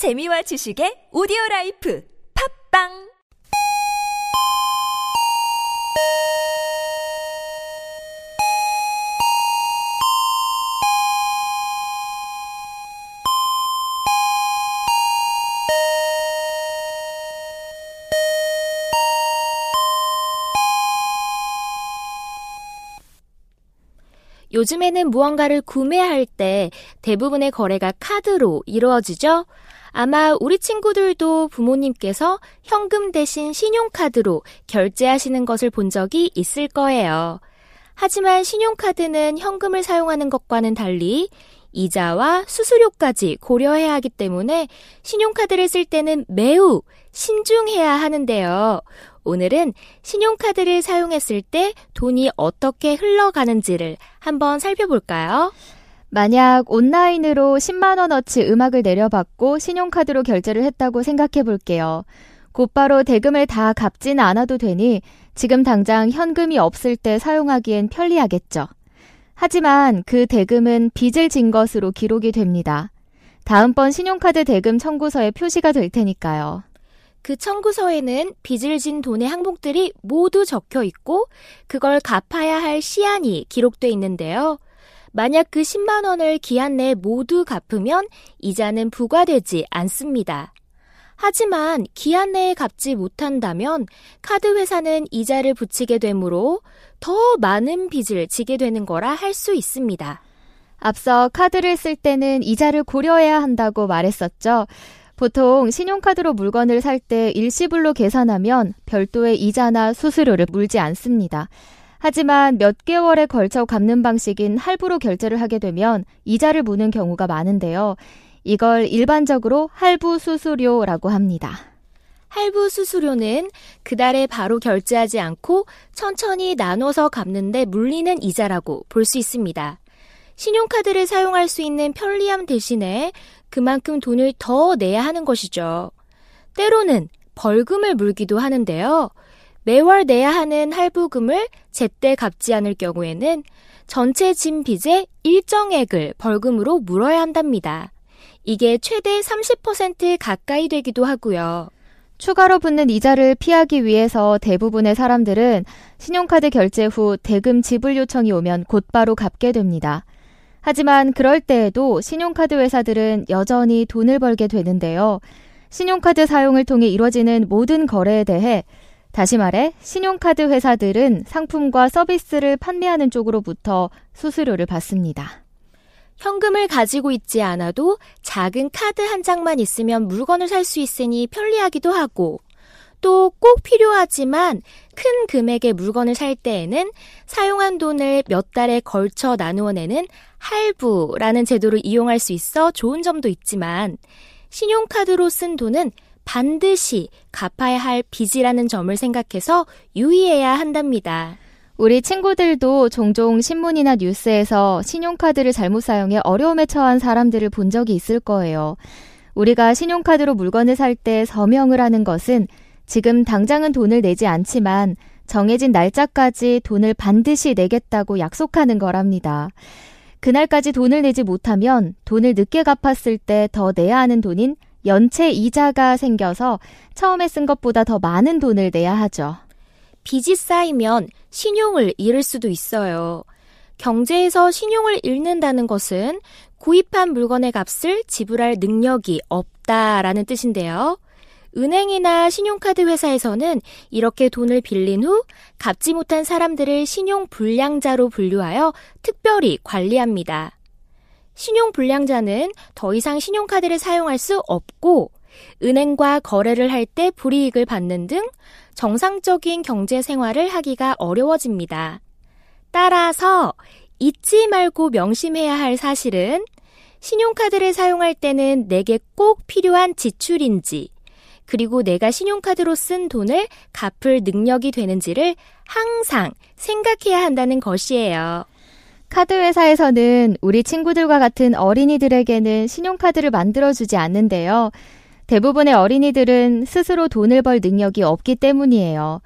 재미와 지식의 오디오 라이프. 팝빵 요즘에는 무언가를 구매할 때 대부분의 거래가 카드로 이루어지죠? 아마 우리 친구들도 부모님께서 현금 대신 신용카드로 결제하시는 것을 본 적이 있을 거예요. 하지만 신용카드는 현금을 사용하는 것과는 달리 이자와 수수료까지 고려해야 하기 때문에 신용카드를 쓸 때는 매우 신중해야 하는데요. 오늘은 신용카드를 사용했을 때 돈이 어떻게 흘러가는지를 한번 살펴볼까요? 만약 온라인으로 10만원어치 음악을 내려받고 신용카드로 결제를 했다고 생각해 볼게요. 곧바로 대금을 다 갚지는 않아도 되니 지금 당장 현금이 없을 때 사용하기엔 편리하겠죠. 하지만 그 대금은 빚을 진 것으로 기록이 됩니다. 다음번 신용카드 대금 청구서에 표시가 될 테니까요. 그 청구서에는 빚을 진 돈의 항목들이 모두 적혀 있고 그걸 갚아야 할 시한이 기록돼 있는데요. 만약 그 10만 원을 기한 내에 모두 갚으면 이자는 부과되지 않습니다. 하지만 기한 내에 갚지 못한다면 카드 회사는 이자를 붙이게 되므로 더 많은 빚을 지게 되는 거라 할 수 있습니다. 앞서 카드를 쓸 때는 이자를 고려해야 한다고 말했었죠. 보통 신용카드로 물건을 살 때 일시불로 계산하면 별도의 이자나 수수료를 물지 않습니다. 하지만 몇 개월에 걸쳐 갚는 방식인 할부로 결제를 하게 되면 이자를 무는 경우가 많은데요. 이걸 일반적으로 할부 수수료라고 합니다. 할부 수수료는 그달에 바로 결제하지 않고 천천히 나눠서 갚는데 물리는 이자라고 볼 수 있습니다. 신용카드를 사용할 수 있는 편리함 대신에 그만큼 돈을 더 내야 하는 것이죠. 때로는 벌금을 물기도 하는데요. 매월 내야 하는 할부금을 제때 갚지 않을 경우에는 전체 진 빚의 일정액을 벌금으로 물어야 한답니다. 이게 최대 30% 가까이 되기도 하고요. 추가로 붙는 이자를 피하기 위해서 대부분의 사람들은 신용카드 결제 후 대금 지불 요청이 오면 곧바로 갚게 됩니다. 하지만 그럴 때에도 신용카드 회사들은 여전히 돈을 벌게 되는데요. 신용카드 사용을 통해 이루어지는 모든 거래에 대해 다시 말해 신용카드 회사들은 상품과 서비스를 판매하는 쪽으로부터 수수료를 받습니다. 현금을 가지고 있지 않아도 작은 카드 한 장만 있으면 물건을 살 수 있으니 편리하기도 하고 또 꼭 필요하지만 큰 금액의 물건을 살 때에는 사용한 돈을 몇 달에 걸쳐 나누어 내는 할부라는 제도를 이용할 수 있어 좋은 점도 있지만 신용카드로 쓴 돈은 반드시 갚아야 할 빚이라는 점을 생각해서 유의해야 한답니다. 우리 친구들도 종종 신문이나 뉴스에서 신용카드를 잘못 사용해 어려움에 처한 사람들을 본 적이 있을 거예요. 우리가 신용카드로 물건을 살 때 서명을 하는 것은 지금 당장은 돈을 내지 않지만 정해진 날짜까지 돈을 반드시 내겠다고 약속하는 거랍니다. 그날까지 돈을 내지 못하면 돈을 늦게 갚았을 때 더 내야 하는 돈인 연체 이자가 생겨서 처음에 쓴 것보다 더 많은 돈을 내야 하죠. 빚이 쌓이면 신용을 잃을 수도 있어요. 경제에서 신용을 잃는다는 것은 구입한 물건의 값을 지불할 능력이 없다라는 뜻인데요. 은행이나 신용카드 회사에서는 이렇게 돈을 빌린 후 갚지 못한 사람들을 신용불량자로 분류하여 특별히 관리합니다. 신용불량자는 더 이상 신용카드를 사용할 수 없고 은행과 거래를 할 때 불이익을 받는 등 정상적인 경제 생활을 하기가 어려워집니다. 따라서 잊지 말고 명심해야 할 사실은 신용카드를 사용할 때는 내게 꼭 필요한 지출인지 그리고 내가 신용카드로 쓴 돈을 갚을 능력이 되는지를 항상 생각해야 한다는 것이에요. 카드 회사에서는 우리 친구들과 같은 어린이들에게는 신용카드를 만들어주지 않는데요. 대부분의 어린이들은 스스로 돈을 벌 능력이 없기 때문이에요.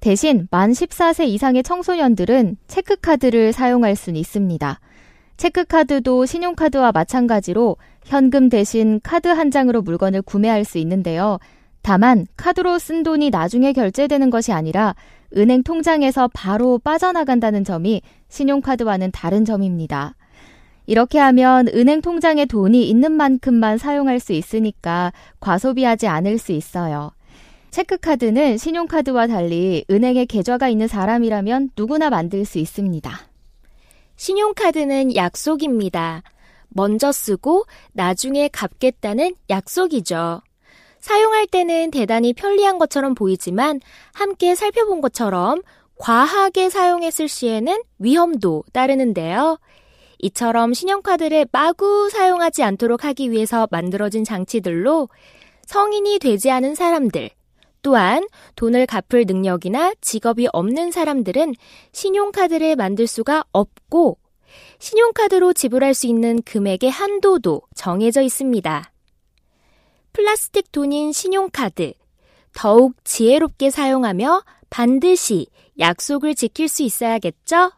대신 만 14세 이상의 청소년들은 체크카드를 사용할 수는 있습니다. 체크카드도 신용카드와 마찬가지로 현금 대신 카드 한 장으로 물건을 구매할 수 있는데요. 다만 카드로 쓴 돈이 나중에 결제되는 것이 아니라 은행 통장에서 바로 빠져나간다는 점이 신용카드와는 다른 점입니다. 이렇게 하면 은행 통장에 돈이 있는 만큼만 사용할 수 있으니까 과소비하지 않을 수 있어요. 체크카드는 신용카드와 달리 은행에 계좌가 있는 사람이라면 누구나 만들 수 있습니다. 신용카드는 약속입니다. 먼저 쓰고 나중에 갚겠다는 약속이죠. 사용할 때는 대단히 편리한 것처럼 보이지만 함께 살펴본 것처럼 과하게 사용했을 시에는 위험도 따르는데요. 이처럼 신용카드를 마구 사용하지 않도록 하기 위해서 만들어진 장치들로 성인이 되지 않은 사람들, 또한 돈을 갚을 능력이나 직업이 없는 사람들은 신용카드를 만들 수가 없고 신용카드로 지불할 수 있는 금액의 한도도 정해져 있습니다. 플라스틱 돈인 신용카드. 더욱 지혜롭게 사용하며 반드시 약속을 지킬 수 있어야겠죠?